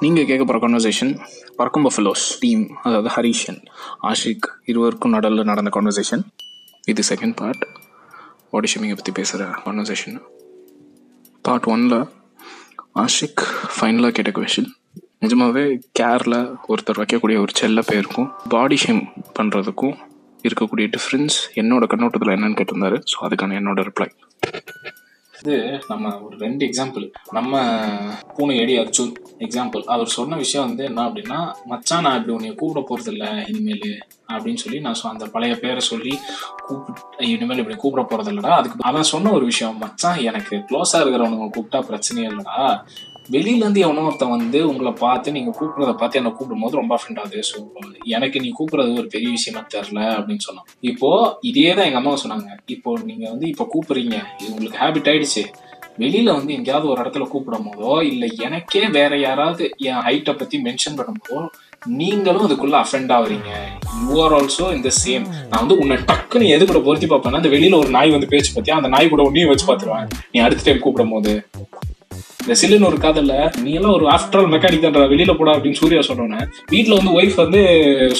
நீங்கள் கேட்க போகிற கான்வர்சேஷன் பறக்கும் பஃபலோஸ் டீம் அதாவது ஹரிஷன் ஆஷிக் இருவருக்கும் நடுவில் நடந்த கான்வர்சேஷன் இது செகண்ட் பார்ட் பாடி ஷேமிங்கை பற்றி பேசுகிற கான்வர்சேஷன் பார்ட் ஒனில் ஆஷிக் ஃபைனலாக கேட்ட கொஷின் நிஜமாவே கேரில் ஒருத்தர் வைக்கக்கூடிய ஒரு செல்ல பேருக்கும் பாடி ஷேம் பண்ணுறதுக்கும் இருக்கக்கூடிய டிஃப்ரென்ஸ் என்னோட கண்ணோட்டத்தில் என்னன்னு கேட்டிருந்தாரு. ஸோ அதுக்கான என்னோட ரிப்ளை இது நம்ம ஒரு ரெண்டு எக்ஸாம்பிள் நம்ம பூனை எடி அர்ஜுன் எக்ஸாம்பிள் அவர் சொன்ன விஷயம் வந்து என்ன அப்படின்னா மச்சான் நான் இப்படி உன்னை கூப்பிட போறது இனிமேல் அப்படின்னு சொல்லி நான் சொ- அந்த பழைய பேரை சொல்லி கூப்பிட்டு இனிமேல் இப்படி கூப்பிட போறது அதுக்கு அவன் சொன்ன ஒரு விஷயம் மச்சான் எனக்கு க்ளோஸாக இருக்கிறவனுங்க கூப்பிட்டா பிரச்சனையே இல்லைடா. வெளியிலேருந்து எவனோ ஒருத்தன் வந்து உங்களை பார்த்து நீங்கள் கூப்பிட்றத பார்த்து என்னை கூப்பிடும் போது ரொம்ப அஃபெண்ட் ஆகுது ஸோ எனக்கு நீ கூப்பிடுறது ஒரு பெரிய விஷயமா தெரில அப்படின்னு சொன்னான். இப்போது இதே தான் எங்கள் அம்மாவை சொன்னாங்க. இப்போ நீங்கள் வந்து இப்போ கூப்பிட்றீங்க இது உங்களுக்கு ஹேபிட் ஆயிடுச்சு. வெளியில வந்து எங்கேயாவது ஒரு இடத்துல கூப்பிடும் போதோ இல்லை எனக்கே வேற யாராவது என் ஹைட்டை பத்தி மென்ஷன் பண்ணும்போதோ நீங்களும் அதுக்குள்ள அஃபெண்ட் ஆகுறீங்க. யூ ஆர் ஆல்சோ இந்த சேம் நான் வந்து உன்னை டக்குன்னு எது கூட பொருத்தி பார்ப்பேன்னா அந்த வெளியில ஒரு நாய் வந்து பேச்சு பார்த்தியா அந்த நாய் கூட உன்னையும் வச்சு பார்த்துருவேன். நீ அடுத்த டைம் கூப்பிடும் போது இந்த சில்லுன்னு ஒரு காதல்ல நீ எல்லாம் ஒரு ஆஃப்டர் ஆல் மெக்கானிக் தான்டா வெளியில போடா அப்படின்னு சூர்யா சொன்னோன்னே வீட்டுல வந்து ஒய்ஃப் வந்து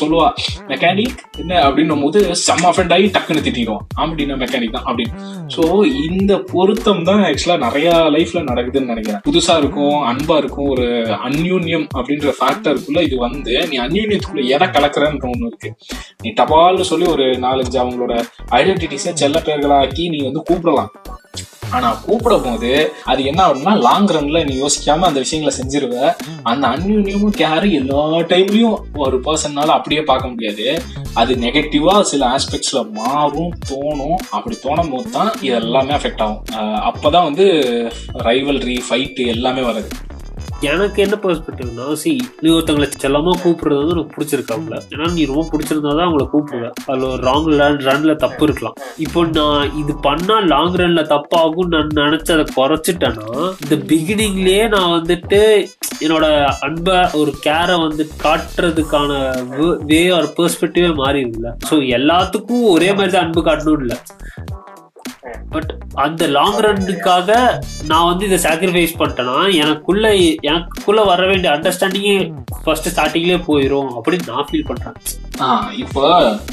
சொல்லுவா மெக்கானிக் என்ன? அப்படின்னும் போது செம்ம அஃபெண்ட் ஆகி டக்குன்னு திட்டிடுவான். ஆமாட்டினா மெக்கானிக் தான் அப்படின்னு. ஸோ இந்த பொருத்தம் தான் ஆக்சுவலா நிறைய லைஃப்ல நடக்குதுன்னு நினைக்கிறேன். புதுசா இருக்கும் அன்பா இருக்கும் ஒரு அன்யூன்யம் அப்படின்ற ஃபேக்டருக்குள்ள இது வந்து நீ அன்யூன்யத்துக்குள்ள எதை கலக்குறன்ற ஒண்ணு இருக்கு. நீ டபால்னு சொல்லி ஒரு நாலஞ்சு அவங்களோட ஐடென்டிட்டிஸை செல்ல பேர்களாக்கி நீ வந்து கூப்பிடலாம். ஆனா கூப்பிடும் போது அது என்ன ஆகும்னா லாங் ரன்ல நீ யோசிக்காம அந்த விஷயங்களை செஞ்சிருவ. அந்த அந்யூன்யமும் கேர் எல்லா டைம்லயும் ஒரு பர்சன்னால அப்படியே பார்க்க முடியாது. அது நெகட்டிவா சில ஆஸ்பெக்ட்ஸ்ல மாறும் தோணும். அப்படி தோணும் போது தான் இது எல்லாமே அஃபெக்ட் ஆகும் அப்பதான் வந்து ரைவல்ரி ஃபைட்டு எல்லாமே வருது. எனக்கு என்ன பெர்ஸ்பெக்டிவ்னா சி நீ ஒருத்தவங்களை செல்லமா கூப்பிடுறது வந்து உனக்கு பிடிச்சிருக்காங்கள ஏன்னா நீ ரொம்ப பிடிச்சிருந்தா தான் அவங்கள கூப்பிடுவேன் அதில் ஒரு ராங் ரன்ல தப்பு இருக்கலாம். இப்போ நான் இது பண்ணா லாங் ரன்ல தப்பாகும் நான் நினைச்சு அதை குறைச்சிட்டேன்னா இந்த பிகினிங்லயே நான் வந்துட்டு என்னோட அன்பை ஒரு கேரை வந்து காட்டுறதுக்கான வே ஒரு பெர்ஸ்பெக்டிவே மாறிடுதுல ஸோ எல்லாத்துக்கும் ஒரே மாதிரி தான் அன்பு காட்டணும் இல்லை அந்த லாங் ரன்னுக்காக நான் வந்து இதை சாக்ரிஃபைஸ் பண்ணிட்டேன்னா எனக்குள்ள எனக்குள்ள வர வேண்டிய அண்டர்ஸ்டாண்டிங்கே ஃபர்ஸ்ட் ஸ்டார்டிங்லேயே போயிடும் அப்படின்னு நான் ஃபீல் பண்றேன். இப்போ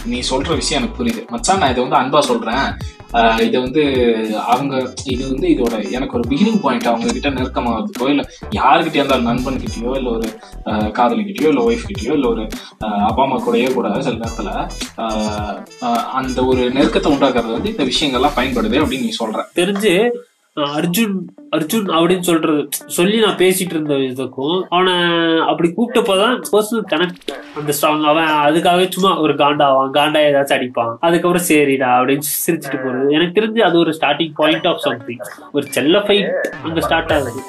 நீ சொல்ற விஷயம் எனக்கு புரியுது. மச்சான் நான் இதை வந்து அன்பா சொல்றேன். இதை வந்து அவங்க இது வந்து இதோட எனக்கு ஒரு பிகினிங் பாயிண்ட் அவங்க கிட்ட நெருக்கமாகிறதுக்கோ இல்லை யாருக்கிட்டே இருந்தாலும் நண்பன் கிட்டயோ இல்லை ஒரு ஆஹ் காதலிக்கிட்டயோ இல்லை ஒய்ஃப் கிட்டயோ இல்லை ஒரு அப்பா அம்மா கூடயோ கூட சில நேரத்தில் அந்த ஒரு நெருக்கத்தை உண்டாக்குறது வந்து இந்த விஷயங்கள்லாம் பயன்படுது அப்படின்னு நீ சொல்ற. தெரிஞ்சு அர்ஜுன் அர்ஜுன் அப்படின்னு சொல்றது சொல்லி நான் பேசிட்டு இருந்த இதுக்கும் அவனை அப்படி கூப்பிட்டப்பதான் பர்சனல் கனெக்ட் அந்த ஸ்ட்ராங் அவன் அதுக்காகவே சும்மா ஒரு காண்டாவான் காண்டா ஏதாச்சும் அடிப்பான். அதுக்கப்புறம் சரிடா அப்படின்னு சிரிச்சுட்டு போறது. எனக்கு தெரிஞ்சு அது ஒரு ஸ்டார்டிங் பாயிண்ட் ஆஃப் சம்திங் ஒரு செல்ல ஃபைட் அங்க ஸ்டார்ட் ஆகுது.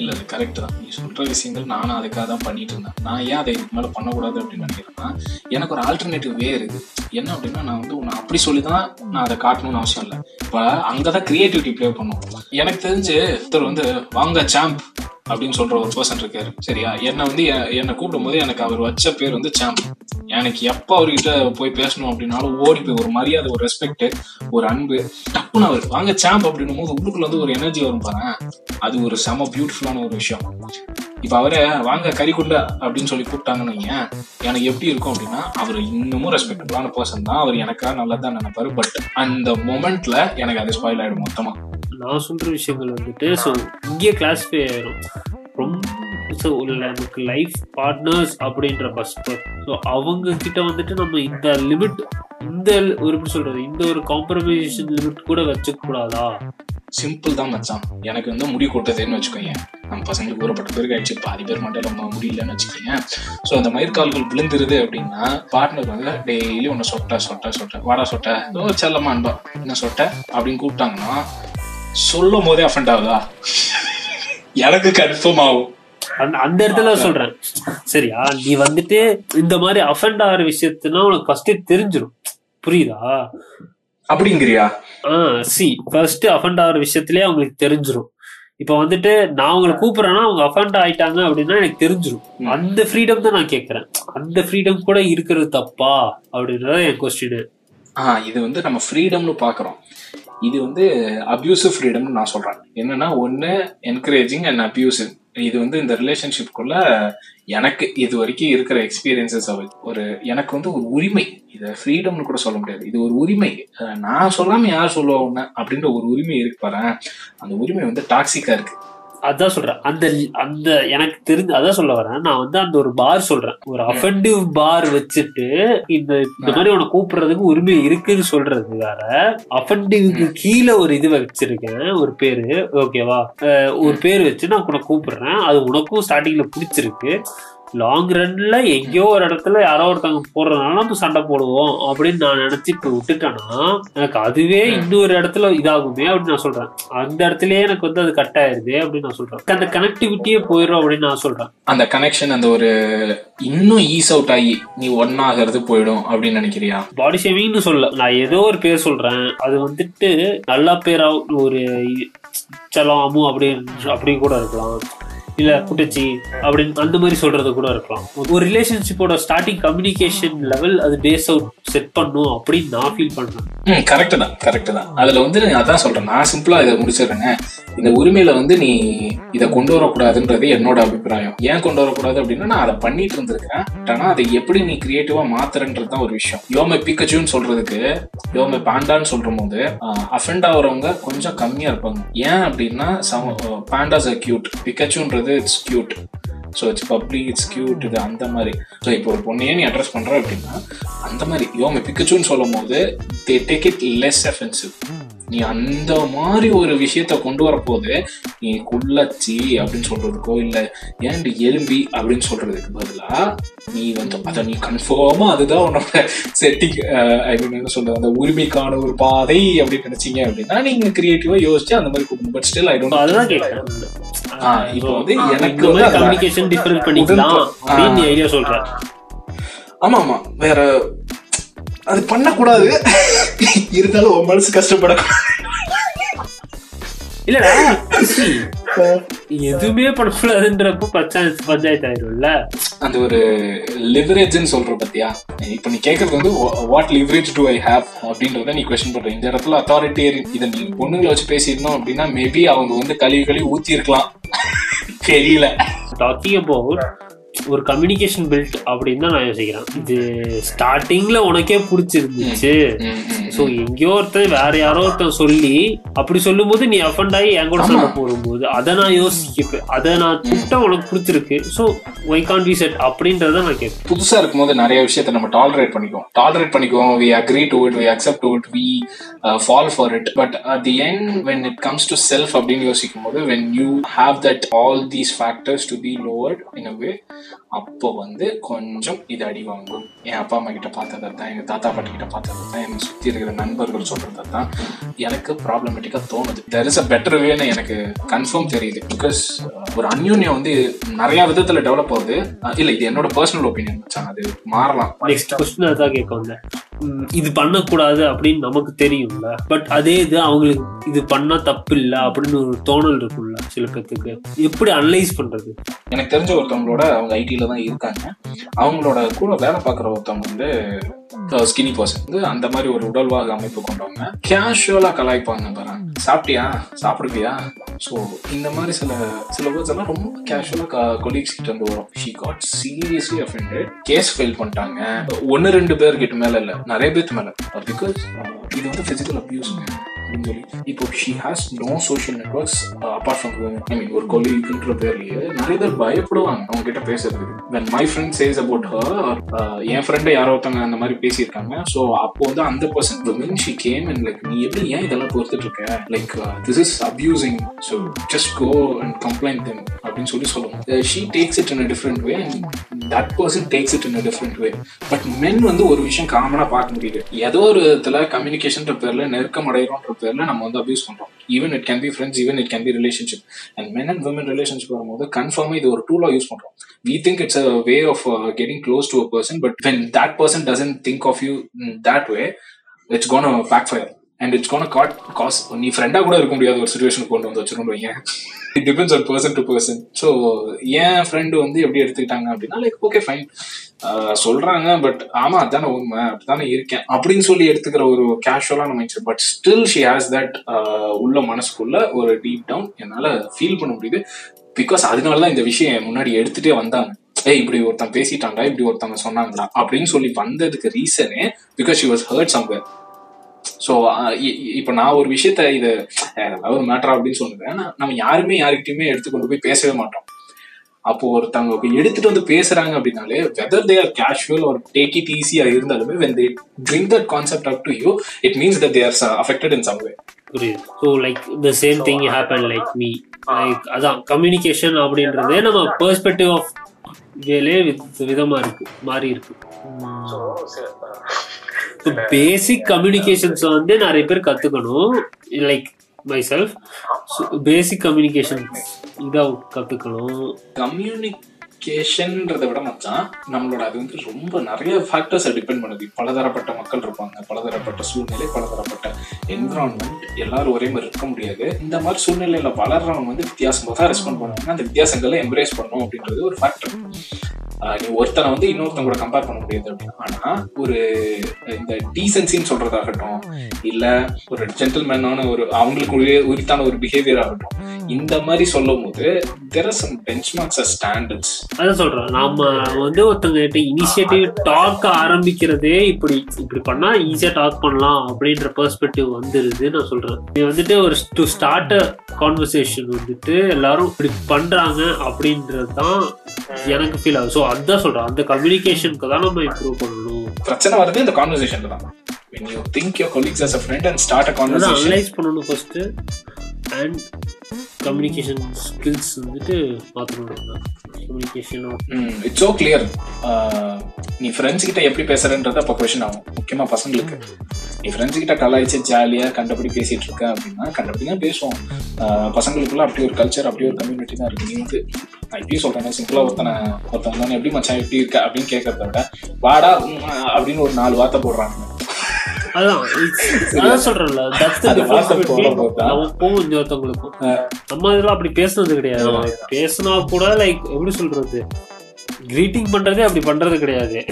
இல்லை அது கரெக்ட் தான். நீ சொல்கிற விஷயங்கள் நானும் அதுக்காக தான் பண்ணிட்டு இருந்தேன். நான் ஏன் அதை இதுக்கு மேலே பண்ணக்கூடாது அப்படின்னு நினைக்கிறேன்னா எனக்கு ஒரு ஆல்டர்னேட்டிவ் வே இருக்குது என்ன அப்படின்னா நான் வந்து உன்னை அப்படி சொல்லி தான் நான் அதை காட்டணும்னு அவசியம் இல்லை. இப்போ அங்கதான் கிரியேட்டிவிட்டி ப்ளே பண்ணும். எனக்கு தெரிஞ்சு ஒருத்தர் வந்து வாங்க சாம்ப் அப்படின்னு சொல்ற ஒரு பர்சன் இருக்காரு. சரியா? என்னை வந்து என்னை கூப்பிடும் போது எனக்கு அவர் வச்ச பேர் வந்து சாம்ப் எனக்கு எப்போ அவர்கிட்ட போய் பேசணும் அப்படின்னாலும் ஓடி போய் ஒரு மரியாதை ஒரு ரெஸ்பெக்ட் ஒரு அன்பு டப்புன்னு அவர் வாங்க சாம்ப் அப்படின்னும் போது உள்ளுக்குள்ள வந்து ஒரு எனர்ஜி வரும் பாரு அது ஒரு செம பியூட்டிஃபுல்லான ஒரு விஷயம். இப்ப அவரை வாங்க கறிக்குண்டா அப்படின்னு சொல்லி கூப்பிட்டாங்கன்னு வையேன், எனக்கு எப்படி இருக்கும் அப்படின்னா அவர் இன்னமும் ரெஸ்பெக்டபுளான பர்சன் தான். அவர் எனக்காக நல்லதான் நினைப்பாரு. பட் அந்த மொமெண்ட்ல எனக்கு அது ஸ்பாயில் ஆயிடும் மொத்தமா. நான் சொல்கிற விஷயங்கள் வந்துட்டு ஸோ இங்கே கிளாஸிஃபை ஆயிரும். ரொம்ப ஸோ நமக்கு லைஃப் பார்ட்னர்ஸ் அப்படின்ற பஸ்பர் ஸோ அவங்க கிட்ட வந்துட்டு நம்ம இந்த லிமிட் இந்த ஒரு எப்படி சொல்றது இந்த ஒரு காம்ப்ரமைசேஷன் லிமிட் கூட வச்சுக்க கூடாதா? சிம்பிள் தான் மச்சான். எனக்கு வந்து முடி கொட்டதேன்னு வச்சுக்கோங்க நம்ம பசங்களுக்கு ஊறப்பட்ட பேருக்கு ஆயிடுச்சு பாதி பேர் மட்டும் நம்ம முடியலன்னு வச்சுக்கோங்க ஸோ அந்த மயிர்கால்கள் விழுந்துருது அப்படின்னா பார்ட்னர் வந்து டெய்லி ஒன்று சொட்ட சொட்ட சொட்ட வாடா சொட்ட இதோ அன்பா என்ன சொட்ட அப்படின்னு கூப்பிட்டாங்கன்னா சொல்லும் போதே அஃபெண்ட் ஆகுதா? எனக்கு கன்ஃபார்ம் ஆகும். அந்த இடத்துல சொல்றேன். சரியா? நீ வந்துட்டு இந்த மாதிரி அஃபெண்ட் ஆகிற விஷயத்துனா உனக்கு ஃபர்ஸ்டே தெரிஞ்சிடும் புரியுதா? அப்படிங்கிறியா? ஆ சி ஃபர்ஸ்ட் அஃபெண்ட் ஆகிற விஷயத்திலே அவங்களுக்கு தெரிஞ்சிரும். இப்போ வந்துட்டு நான் உங்களை கூப்பிடுறேன்னா அவங்க அஃபெண்ட் ஆயிட்டாங்க அப்படின்னா எனக்கு தெரிஞ்சிரும். ம். அந்த ஃப்ரீடம் தான் நான் கேட்கறேன் அந்த ஃப்ரீடம் கூட இருக்கிறது தப்பா? அப்படின்றத என் கொஸ்டின் ஆ இது வந்து நம்ம ஃப்ரீடம்னு பார்க்குறோம் இது வந்து அப்யூசிவ் ஃப்ரீடம்னு நான் சொல்கிறேன் என்னன்னா ஒன்று என்கரேஜிங் அண்ட் அப்யூசிவ் இது வந்து இந்த ரிலேஷன்ஷிப்குள்ள எனக்கு இது வரைக்கும் இருக்கிற எக்ஸ்பீரியன்சஸ் ஒரு எனக்கு வந்து ஒரு உரிமை. இதை ஃப்ரீடம்னு கூட சொல்ல முடியாது. இது ஒரு உரிமை. நான் சொல்லாமல் யார் சொல்லுவா ஒன்று அப்படின்ற ஒரு உரிமை இருக்கு பாரு அந்த உரிமை வந்து டாக்ஸிக்காக இருக்குது அதான் சொல்றேன். அந்த அந்த எனக்கு தெரிஞ்சு அதான் சொல்ல வரேன். நான் வந்து அந்த ஒரு பார் சொல்றேன். ஒரு அஃபெண்டிவ் பார் வச்சுட்டு இந்த இந்த மாதிரி உன்னை கூப்பிடுறதுக்கு உரிமை இருக்குன்னு சொல்றது வேற அஃபெண்டிவ்க்கு கீழே ஒரு இது வச்சிருக்கேன். ஒரு பேரு. ஓகேவா ஒரு பேர் வச்சு நான் உன்னை கூப்பிடுறேன். அது உனக்கும் ஸ்டார்டிங்ல பிடிச்சிருக்கு. லாங் ரன்ல எங்கேயோ ஒரு இடத்துல யாரோ ஒருத்தவங்க போடுறதுனால நம்ம சண்டை போடுவோம் அப்படின்னு நான் நினைச்சு இப்ப விட்டுட்டேன்னா எனக்கு அதுவே இன்னொரு இடத்துல இதாகுமே அப்படின்னு நான் சொல்றேன். அந்த இடத்துலயே எனக்கு வந்து அது கட் ஆயிருது அப்படின்னு நான் சொல்றேன். அந்த கனெக்டிவிட்டியே போயிடும் அப்படின்னு நான் சொல்றேன். அந்த கனெக்ஷன் அந்த ஒரு இன்னும் ஈஸ் அவுட் ஆகி நீ ஒன்னாகிறது போயிடும் அப்படின்னு நினைக்கிறியா? பாடி ஷேமிங்னு சொல்ல நான் ஏதோ ஒரு பேர் சொல்றேன். அது வந்துட்டு நல்ல பேரா ஒரு செல்லம் அம்மு அப்படின்னு அப்படி கூட இருக்கலாம். இல்ல குட்டச்சி அப்படின்னு அந்த மாதிரி சொல்றது கூட இருக்கலாம். ஒரு ரிலேஷன்ஷிப்போட ஸ்டார்டிங் கம்யூனிகேஷன் லெவல் அது பேஸ் அவுட் செட் பண்ணும் அப்படின்னு நான் ஃபீல் பண்றேன். கரெக்ட் தான் கரெக்ட் தான். அதுல வந்து நான் அதான் சொல்றேன். நான் சிம்பிளா இதை முடிச்சிடுறேங்க. இந்த உரிமையில வந்து நீ இதை கொண்டு வரக்கூடாதுன்றது என்னோட அபிப்பிராயம். ஏன் கொண்டு வரக்கூடாது அப்படின்னா நான் அதை பண்ணிட்டு இருந்திருக்கேன் ஆனா அதை எப்படி நீ கிரியேட்டிவா மாத்துறன்றது தான் ஒரு விஷயம். யோமை பிக்கச்சுன்னு சொல்றதுக்கு யோமை பாண்டான்னு சொல்ற போது அஃபெண்ட் ஆகுறவங்க கொஞ்சம் கம்மியா இருப்பாங்க. ஏன் அப்படின்னா pandas a cute பிக்கச்சுன்றது it's cute so it's public it's cute இது அந்த மாதிரி. ஸோ இப்போ ஒரு பொண்ணையே நீ அட்ரஸ் பண்ணுற அப்படின்னா அந்த மாதிரி. யோமை பிக்கச்சுன்னு சொல்லும் போது they take it less offensive நீ அந்த மாதிரி ஒரு விஷயத்த கொண்டு வரப்போது நீ குள்ளச்சி அப்படின்னு சொல்றதுக்கோ இல்ல ஏன்டி எலும்பி அப்படின்னு சொல்றதுக்கு பதிலா நீ வந்து அதை நீ கன்ஃபார்மா அதுதான் உன்னோட செட்டிங் ஐ மீன் என்ன சொல்றது அந்த உரிமைக்கான ஒரு பாதை அப்படின்னு நினைச்சீங்க அப்படின்னா நீங்க கிரியேட்டிவா யோசிச்சு அந்த மாதிரி கொடுக்கணும் பட் ஸ்டில் ஐ டோன்ட் அதுதான் கேட்கறேன் இப்போ வந்து எனக்கு வந்து கம்யூனிகேஷன் டிஃபரன்ஸ் பண்ணிக்கலாம் ஐடியா சொல்ற. ஆமா ஆமா வேற அது பண்ணக்கூடாது. இருந்தாலும் உன் மனசு கஷ்டப்படக்கூடாது. இல்லடா. எதுவுமே பண்ணக்கூடாதுன்றப்போ பஞ்சாயத்து பஞ்சாயத்து ஆயிரும்ல அந்த ஒரு லிவரேஜ்னு சொல்ற பத்தியா? இப்ப நீ கேக்குறது வந்து what leverage do I have அப்படின்றத நீ கொஸ்டின் பண்ற. இந்த இடத்துல அத்தாரிட்டேரியன் இதை நீ பொண்ணுங்களை வச்சு பேசியிருந்தோம் அப்படின்னா மேபி அவங்க வந்து கழுவி கழுவி ஊத்தி இருக்கலாம் தெரியல. டாக்கிங் அபவுட் ஒரு கம்யூனிகேஷன் பில்ட் அப்படின்னு தான் நான் யோசிக்கிறேன். இது ஸ்டார்டிங்ல உனக்கே பிடிச்சிருந்துச்சு. ஸோ எங்கேயோ ஒருத்தன் வேற யாரோ ஒருத்தன் சொல்லி அப்படி சொல்லும்போது நீ அஃபண்ட் ஆகி என் கூட சண்டை போடும்போது அதை நான் யோசிக்கப்பேன் அதை நான் கூப்பிட்டா உனக்கு பிடிச்சிருக்கு. So why can we set அப்படின்றத நான் கேட்பேன். புதுசா இருக்கும்போது நிறைய விஷயத்த நம்ம டாலரேட் பண்ணிக்குவோம். டாலரேட் பண்ணிக்குவோம். We agree to it we accept to it we fall for it but at the end when it comes to self அப்படின்னு யோசிக்கும் போது when you have that all these factors to be lowered in a way அப்போ வந்து கொஞ்சம் இது அடி வாங்கும். என் அப்பா அம்மா கிட்ட பார்த்ததை தான் எங்க தாத்தா பாட்டி கிட்ட பார்த்ததை தான் என்னை சுத்தி இருக்கிற நண்பர்கள் சொல்றதை தான் எனக்கு ப்ராப்ளமேட்டிக்கா தோணுது. தெர் இஸ் அ பெட்டர் வேன்னு எனக்கு கன்ஃபார்ம் தெரியுது. பிகாஸ் ஒரு அந்யூன்யம் வந்து நிறைய விதத்துல டெவலப் ஆகுது. அஹ் இல்ல இது என்னோட பர்சனல் ஒப்பீனியன் அது மாறலாம். நெக்ஸ்ட் கொஸ்டின் கேட்க வந்தேன். இது பண்ணக்கூடாது அப்படின்னு நமக்கு தெரியும்ல. பட் அதே இது அவங்களுக்கு இது பண்ணா தப்பு இல்ல அப்படின்னு ஒரு தோணல் இருக்கும்ல சில பேத்துக்கு. எப்படி அனலைஸ் பண்றது? எனக்கு தெரிஞ்ச ஒருத்தவங்களோட அவங்க ஐடியில தான் இருக்காங்க. அவங்களோட கூட வேலை பார்க்குற ஒருத்தவங்க வந்து ஸ்கினி பர்சன் வந்து அந்த மாதிரி ஒரு உடல்வாக அமைப்பு கொண்டவங்க. கேஷுவலா கலாய்ப்பாங்க பாரு சாப்பிட்டியா? சாப்பிடுவியா ஸோ இந்த மாதிரி சில சில வேர்ட்ஸ் எல்லாம் ரொம்ப கேஷுவலா கொலீக்ஸ் கிட்ட இருந்து வரும். She got seriously offended case file பண்ணிட்டாங்க. ஒன்னு ரெண்டு பேர் கிட்ட மேல இல்ல. நிறைய பேர்த்து மேல. பிகாஸ் இது வந்து பிசிக்கல் அபியூஸ் அப்படின்னு சொல்லி இப்போ she has no social networks apart from I mean ஒரு கொலீக்ன்ற பேர்லயே நிறைய பேர் பயப்படுவாங்க அவங்க கிட்ட பேசுறதுக்கு then my friend says about her N friend யாரோ ஒருத்தவங்க அந்த மாதிரி பேசியிருக்காங்க. ஸோ அப்போ வந்து அந்த person women she came and like நீ எப்படி ஏன் இதெல்லாம் பொறுத்துட்டு இருக்க like this is abusing so just go and complaint them அப்படின்னு சொல்லி சொல்லுவோம் she takes it in a different way and that person takes it in a different way but men வந்து ஒரு விஷயம் காமனாக பார்க்க முடியுது. ஏதோ ஒரு விதத்தில் கம்யூனிகேஷன்ற பேர்ல நெருக்கம் அடைகிறோன்ற பேர்ல நம்ம வந்து அபியூஸ் பண்றோம். Even it can be friends even it can be relationship and men and women relationship வரும்போது கன்ஃபார்மாக இது ஒரு டூலாக யூஸ் பண்றோம். We think it's a way of uh, getting close to a person but when that person of you that you in that way backfire and it's gone got cause நீ ஃப்ரெண்டாக கூட இருக்க முடியாத ஒரு சுச்சுவேஷன் கொண்டு வந்து வச்சிருக்கோம் வைங்க it depends on person to person so N friend வந்து எப்படி எடுத்துக்கிட்டாங்க அப்படின்னா லைக் ஓகே ஃபைன் சொல்றாங்க பட் ஆமாம் அதானே உண்மை. அப்படித்தானே இருக்கேன். அப்படின்னு சொல்லி எடுத்துக்கிற ஒரு கேஷுவலான mindset but still she has that உள்ள மனசுக்குள்ள ஒரு டீப் டவுன் என்னால் ஃபீல் பண்ண முடியுது. பிகாஸ் அதனால தான் இந்த விஷயம் முன்னாடி எடுத்துகிட்டே வந்தாங்க. ஏய் இப்படி ஒருத்தன் பேசிட்டான்டா இப்படி ஒருத்தவங்க சொன்னாங்கடா அப்படின்னு சொல்லி வந்ததுக்கு ரீசனே because she was hurt somewhere so இப்போ நான் ஒரு விஷயத்த இது அஹ், ஒரு மேட்டரா அப்படின்னு சொன்னேன் நான் நம்ம யாருமே யாருக்கிட்டையுமே எடுத்து கொண்டு போய் பேசவே மாட்டோம். அப்போ ஒருத்தவங்க எடுத்துட்டு வந்து பேசுறாங்க அப்படின்னாலே வெதர் தே ஆர் கேஷுவல் ஒரு டேக் இட் ஈஸியா இருந்தாலுமே when they bring that concept up to you it means that they are uh, affected in some way. புரியுது. So like the same thing happen like me like அதான் communication அப்படின்றதே நம்ம perspective of வேலே விதமா இருக்கு மாறி இருக்கு. பேசிக் கம்யூனிகேஷன்ஸ் வந்து நிறைய பேர் கத்துக்கணும் like myself basic communication இதை கத்துக்கணும். கம்யூனிக் எஜுகேஷன்றதை விட மச்சான் நம்மளோட அது வந்து ரொம்ப நிறைய ஃபேக்டர்ஸை டிபெண்ட் பண்ணுது. பலதரப்பட்ட மக்கள் இருப்பாங்க பலதரப்பட்ட சூழ்நிலை பலதரப்பட்ட என்விரான்மெண்ட் எல்லாரும் ஒரே மாதிரி இருக்க முடியாது. இந்த மாதிரி சூழ்நிலையில வளர்றவங்க வந்து வித்தியாசமாக தான் ரெஸ்பாண்ட் பண்ணுவாங்க. அந்த வித்தியாசங்களை எம்ப்ரேஸ் பண்ணணும் அப்படின்றது ஒரு ஃபேக்டர் நீ ஒருத்தனை வந்து இன்னொருத்தன் கூட கம்பேர் பண்ண முடியாது அப்படின்னு ஆனா ஒரு இந்த டீசன்சின்னு சொல்றதாகட்டும் இல்ல ஒரு ஜென்டில்மேனான ஒரு அவங்களுக்கு உரிய- உரித்தான ஒரு பிஹேவியர் ஆகட்டும் இந்த மாதிரி சொல்லும் போது there are some benchmarks standards அதான் சொல்றேன். நாம வந்து ஒருத்தங்க கிட்ட இனிஷியேட்டிவ் டாக் ஆரம்பிக்கிறதே இப்படி இப்படி பண்ணா ஈஸியா டாக் பண்ணலாம் அப்படின்ற பெர்ஸ்பெக்டிவ் வந்துருது நான் சொல்றேன். நீ வந்துட்டு ஒரு டு ஸ்டார்ட் கான்வர்சேஷன் வந்துட்டு எல்லாரும் இப்படி பண்றாங்க அப்படின்றது தான் எனக்கு ஃபீல் ஆகுது. ஸோ அதான் சொல்றேன். அந்த கம்யூனிகேஷனுக்கு தான் நம்ம இம்ப்ரூவ் பண்ணணும். பிரச்சனை வருது இந்த கான்வர்சேஷன்ல தான். When you think your colleagues as a friend and start a conversation. Analyse பண்ணணும் ஃபர்ஸ்ட் அண்ட் கம்யூனிகேஷன் ஸ்கில்ஸ் வந்துட்டு மாற்றணும் கம்யூனிகேஷனும் இட்ஸ் ஓ கிளியர் நீ ஃப்ரெண்ட்ஸ் கிட்ட எப்படி பேசுறன்றது அப்போ கொஸ்டின் ஆகும். முக்கியமா பசங்களுக்கு. நீ ஃப்ரெண்ட்ஸ் கிட்ட கலாய்ச்சி ஜாலியா கண்டபடி பேசிட்டு இருக்க அப்படின்னா கண்டபடி தான் பேசுவோம். பசங்களுக்குள்ள அப்படி ஒரு கல்ச்சர் அப்படி ஒரு கம்யூனிட்டி தான் இருக்கு. நீ வந்து நான் இப்படி சொல்றேன் சிம்பிளா ஒருத்தனை ஒருத்தன் எப்படி மச்சான் எப்படி இருக்க அப்படின்னு கேட்கறத விட வாடா அப்படின்னு ஒரு நாலு வார்த்தை போடுறாங்க. அதான் அதான் சொல்றேன்ல. நமக்கும் இன்னொருத்தவங்களுக்கும். நம்ம இதெல்லாம் அப்படி பேசுனது கிடையாது. பேசினா கூட லைக் எப்படி சொல்றது? கிரீட்டிங் பண்றதே அப்படி பண்றது கிடையாது.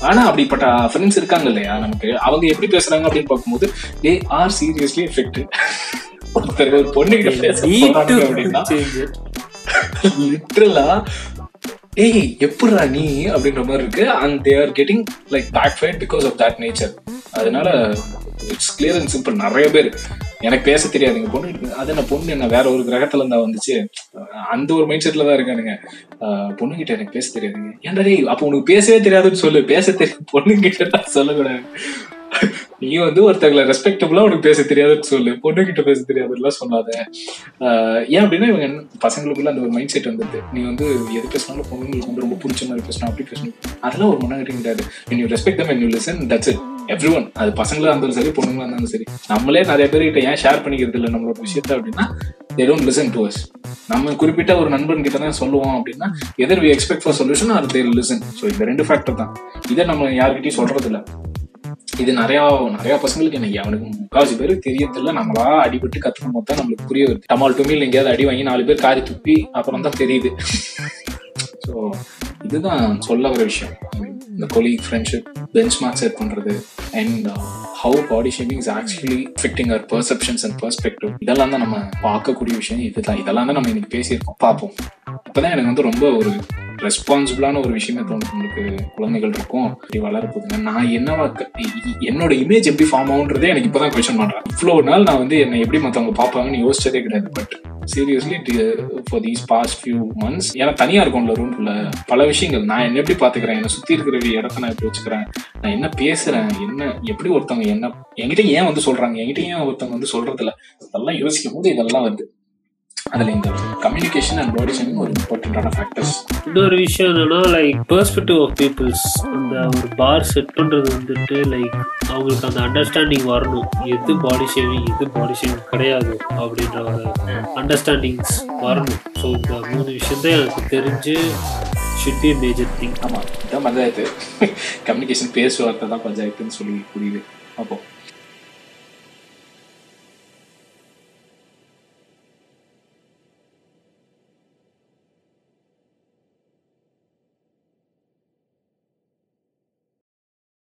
ஆனா அப்படிப்பட்ட ஃப்ரெண்ட்ஸ் இருக்காங்க இல்லையா நமக்கு? அவங்க எப்படி பேசுறாங்க அப்படின்னு பார்க்கும்போது தே ஆர் சீரியஸ்லி ஒருத்தர் ஒரு பொண்ணு கிட்ட பேச அப்படின்னா. லிட்டரலா ஏய் எப்படிடா நீ அப்படின்ற மாதிரி இருக்கு. And they are getting like back fight because of that nature அதனால இட்ஸ் கிளியர் அண்ட் சிம்பிள் நிறைய பேர். எனக்கு பேச தெரியாதுங்க. பொண்ணு அது என்ன பொண்ணு என்ன வேற ஒரு கிரகத்துல இருந்தா வந்துச்சு. அந்த ஒரு மைண்ட் செட்ல தான் இருக்கானுங்க. ஆஹ் பொண்ணு கிட்ட எனக்கு பேச தெரியாதுங்க. ஏன்டா டேய் அப்ப உனக்கு பேசவே தெரியாதுன்னு சொல்லு. பேச தெரியும் பொண்ணு கிட்ட தான் சொல்லக்கூடாது. நீ வந்து ஒருத்தங்களை ரெஸ்பெக்டபுளா உனக்கு பேச தெரியாதுன்னு சொல்லு. பொண்ணு கிட்ட பேச தெரியாதுலாம் சொல்லாத. ஏன் அப்படின்னா இவங்க பசங்களுக்குள்ள அந்த ஒரு மைண்ட் செட் வந்துருது நீ வந்து எது பேசினாலும் பொண்ணுங்களுக்கு வந்து ரொம்ப பிடிச்ச மாதிரி பேசணும் அப்படி பேசணும். அதெல்லாம் ஒரு மனநிலை கிடையாது. When respect them them listen you listen everyone அது பசங்களா இருந்தாலும் சரி பொண்ணுங்களா இருந்தாலும் சரி. நம்மளே நிறைய பேர்கிட்ட ஏன் ஷேர் பண்ணிக்கிறது இல்லை நம்மளோட விஷயத்த அப்படின்னா they don't listen to us நம்ம குறிப்பிட்ட ஒரு நண்பன் கிட்ட தான் சொல்லுவோம் அப்படின்னா either we expect for solution or their listen so இந்த ரெண்டு ஃபேக்டர் தான். இதை நம்ம யார்கிட்டயும் சொல்றது இல்லை இது நிறையா நிறையா பசங்களுக்கு இன்னைக்கு அவனுக்கு முக்காவாசி பேர் தெரியறதில்ல. நம்மளா அடிபட்டு கத்துக்கும் போது தான் நம்மளுக்கு புரிய வருது. டமால் டுமில் எங்கேயாவது அடி வாங்கி நாலு பேர் காரி துப்பி அப்புறம் தான் தெரியுது. ஸோ இதுதான் சொல்ல வர விஷயம். இந்த கொலி ஃப்ரெண்ட்ஷிப் பெஞ்ச் மார்க் செட் பண்றது and how body shaming is actually fitting our perceptions and perspective இதெல்லாம் தான் நம்ம பார்க்கக்கூடிய விஷயம். இதுதான் இதெல்லாம் தான் நம்ம இன்னைக்கு பேசியிருக்கோம். பார்ப்போம். இப்பதான் எனக்கு வந்து ரொம்ப ஒரு ரெஸ்பான்சிபிளான ஒரு விஷயமே தோணுது நம்மளுக்கு குழந்தைகள் இருக்கும் இப்படி வளரப்போகுதுங்க நான் என்னவா என்னோட இமேஜ் எப்படி ஃபார்ம் ஆகுன்றதே எனக்கு இப்போதான் கொஸ்டின் பண்றேன் இவ்வளோ நாள் நான் வந்து என்னை எப்படி மற்றவங்க பார்ப்பாங்கன்னு யோசிச்சதே கிடையாது. But seriously for these past few months ஏன்னா தனியாக இருக்கும்ல ரூம்ல பல விஷயங்கள். நான் என்ன எப்படி பார்த்துக்கிறேன்? என்னை சுற்றி இருக்கிற இடத்த நான் எப்படி வச்சுக்கிறேன்? நான் என்ன பேசுறேன்? என்ன எப்படி ஒருத்தவங்க என்ன என்கிட்ட ஏன் வந்து சொல்றாங்க? என்கிட்ட ஏன் ஒருத்தவங்க வந்து சொல்கிறதில்ல அதெல்லாம் யோசிக்கும் போது இதெல்லாம் வருது. அதுல இந்த கம்யூனிகேஷன் அண்ட் பாடி ஷேமிங் ஒரு இம்பார்ட்டன்டான ஃபேக்டர்ஸ் இன்னொரு விஷயம் என்னன்னா லைக் பெர்ஸ்பெக்டிவ் ஆஃப் பீப்புள்ஸ் அந்த ஒரு பார் செட் பண்றது வந்துட்டு லைக் அவங்களுக்கு அந்த அண்டர்ஸ்டாண்டிங் வரணும். எது பாடி ஷேவிங் எது பாடி ஷேவிங் கிடையாது அப்படின்ற ஒரு அண்டர்ஸ்டாண்டிங்ஸ் வரணும். ஸோ இந்த மூணு விஷயத்த எனக்கு தெரிஞ்சு ஷுட் பி மேஜர் திங் ஆமா இதான் பஞ்சாயத்து. கம்யூனிகேஷன் பேசுவார்த்தை தான் பஞ்சாயத்துன்னு சொல்லி புரியுது அப்போ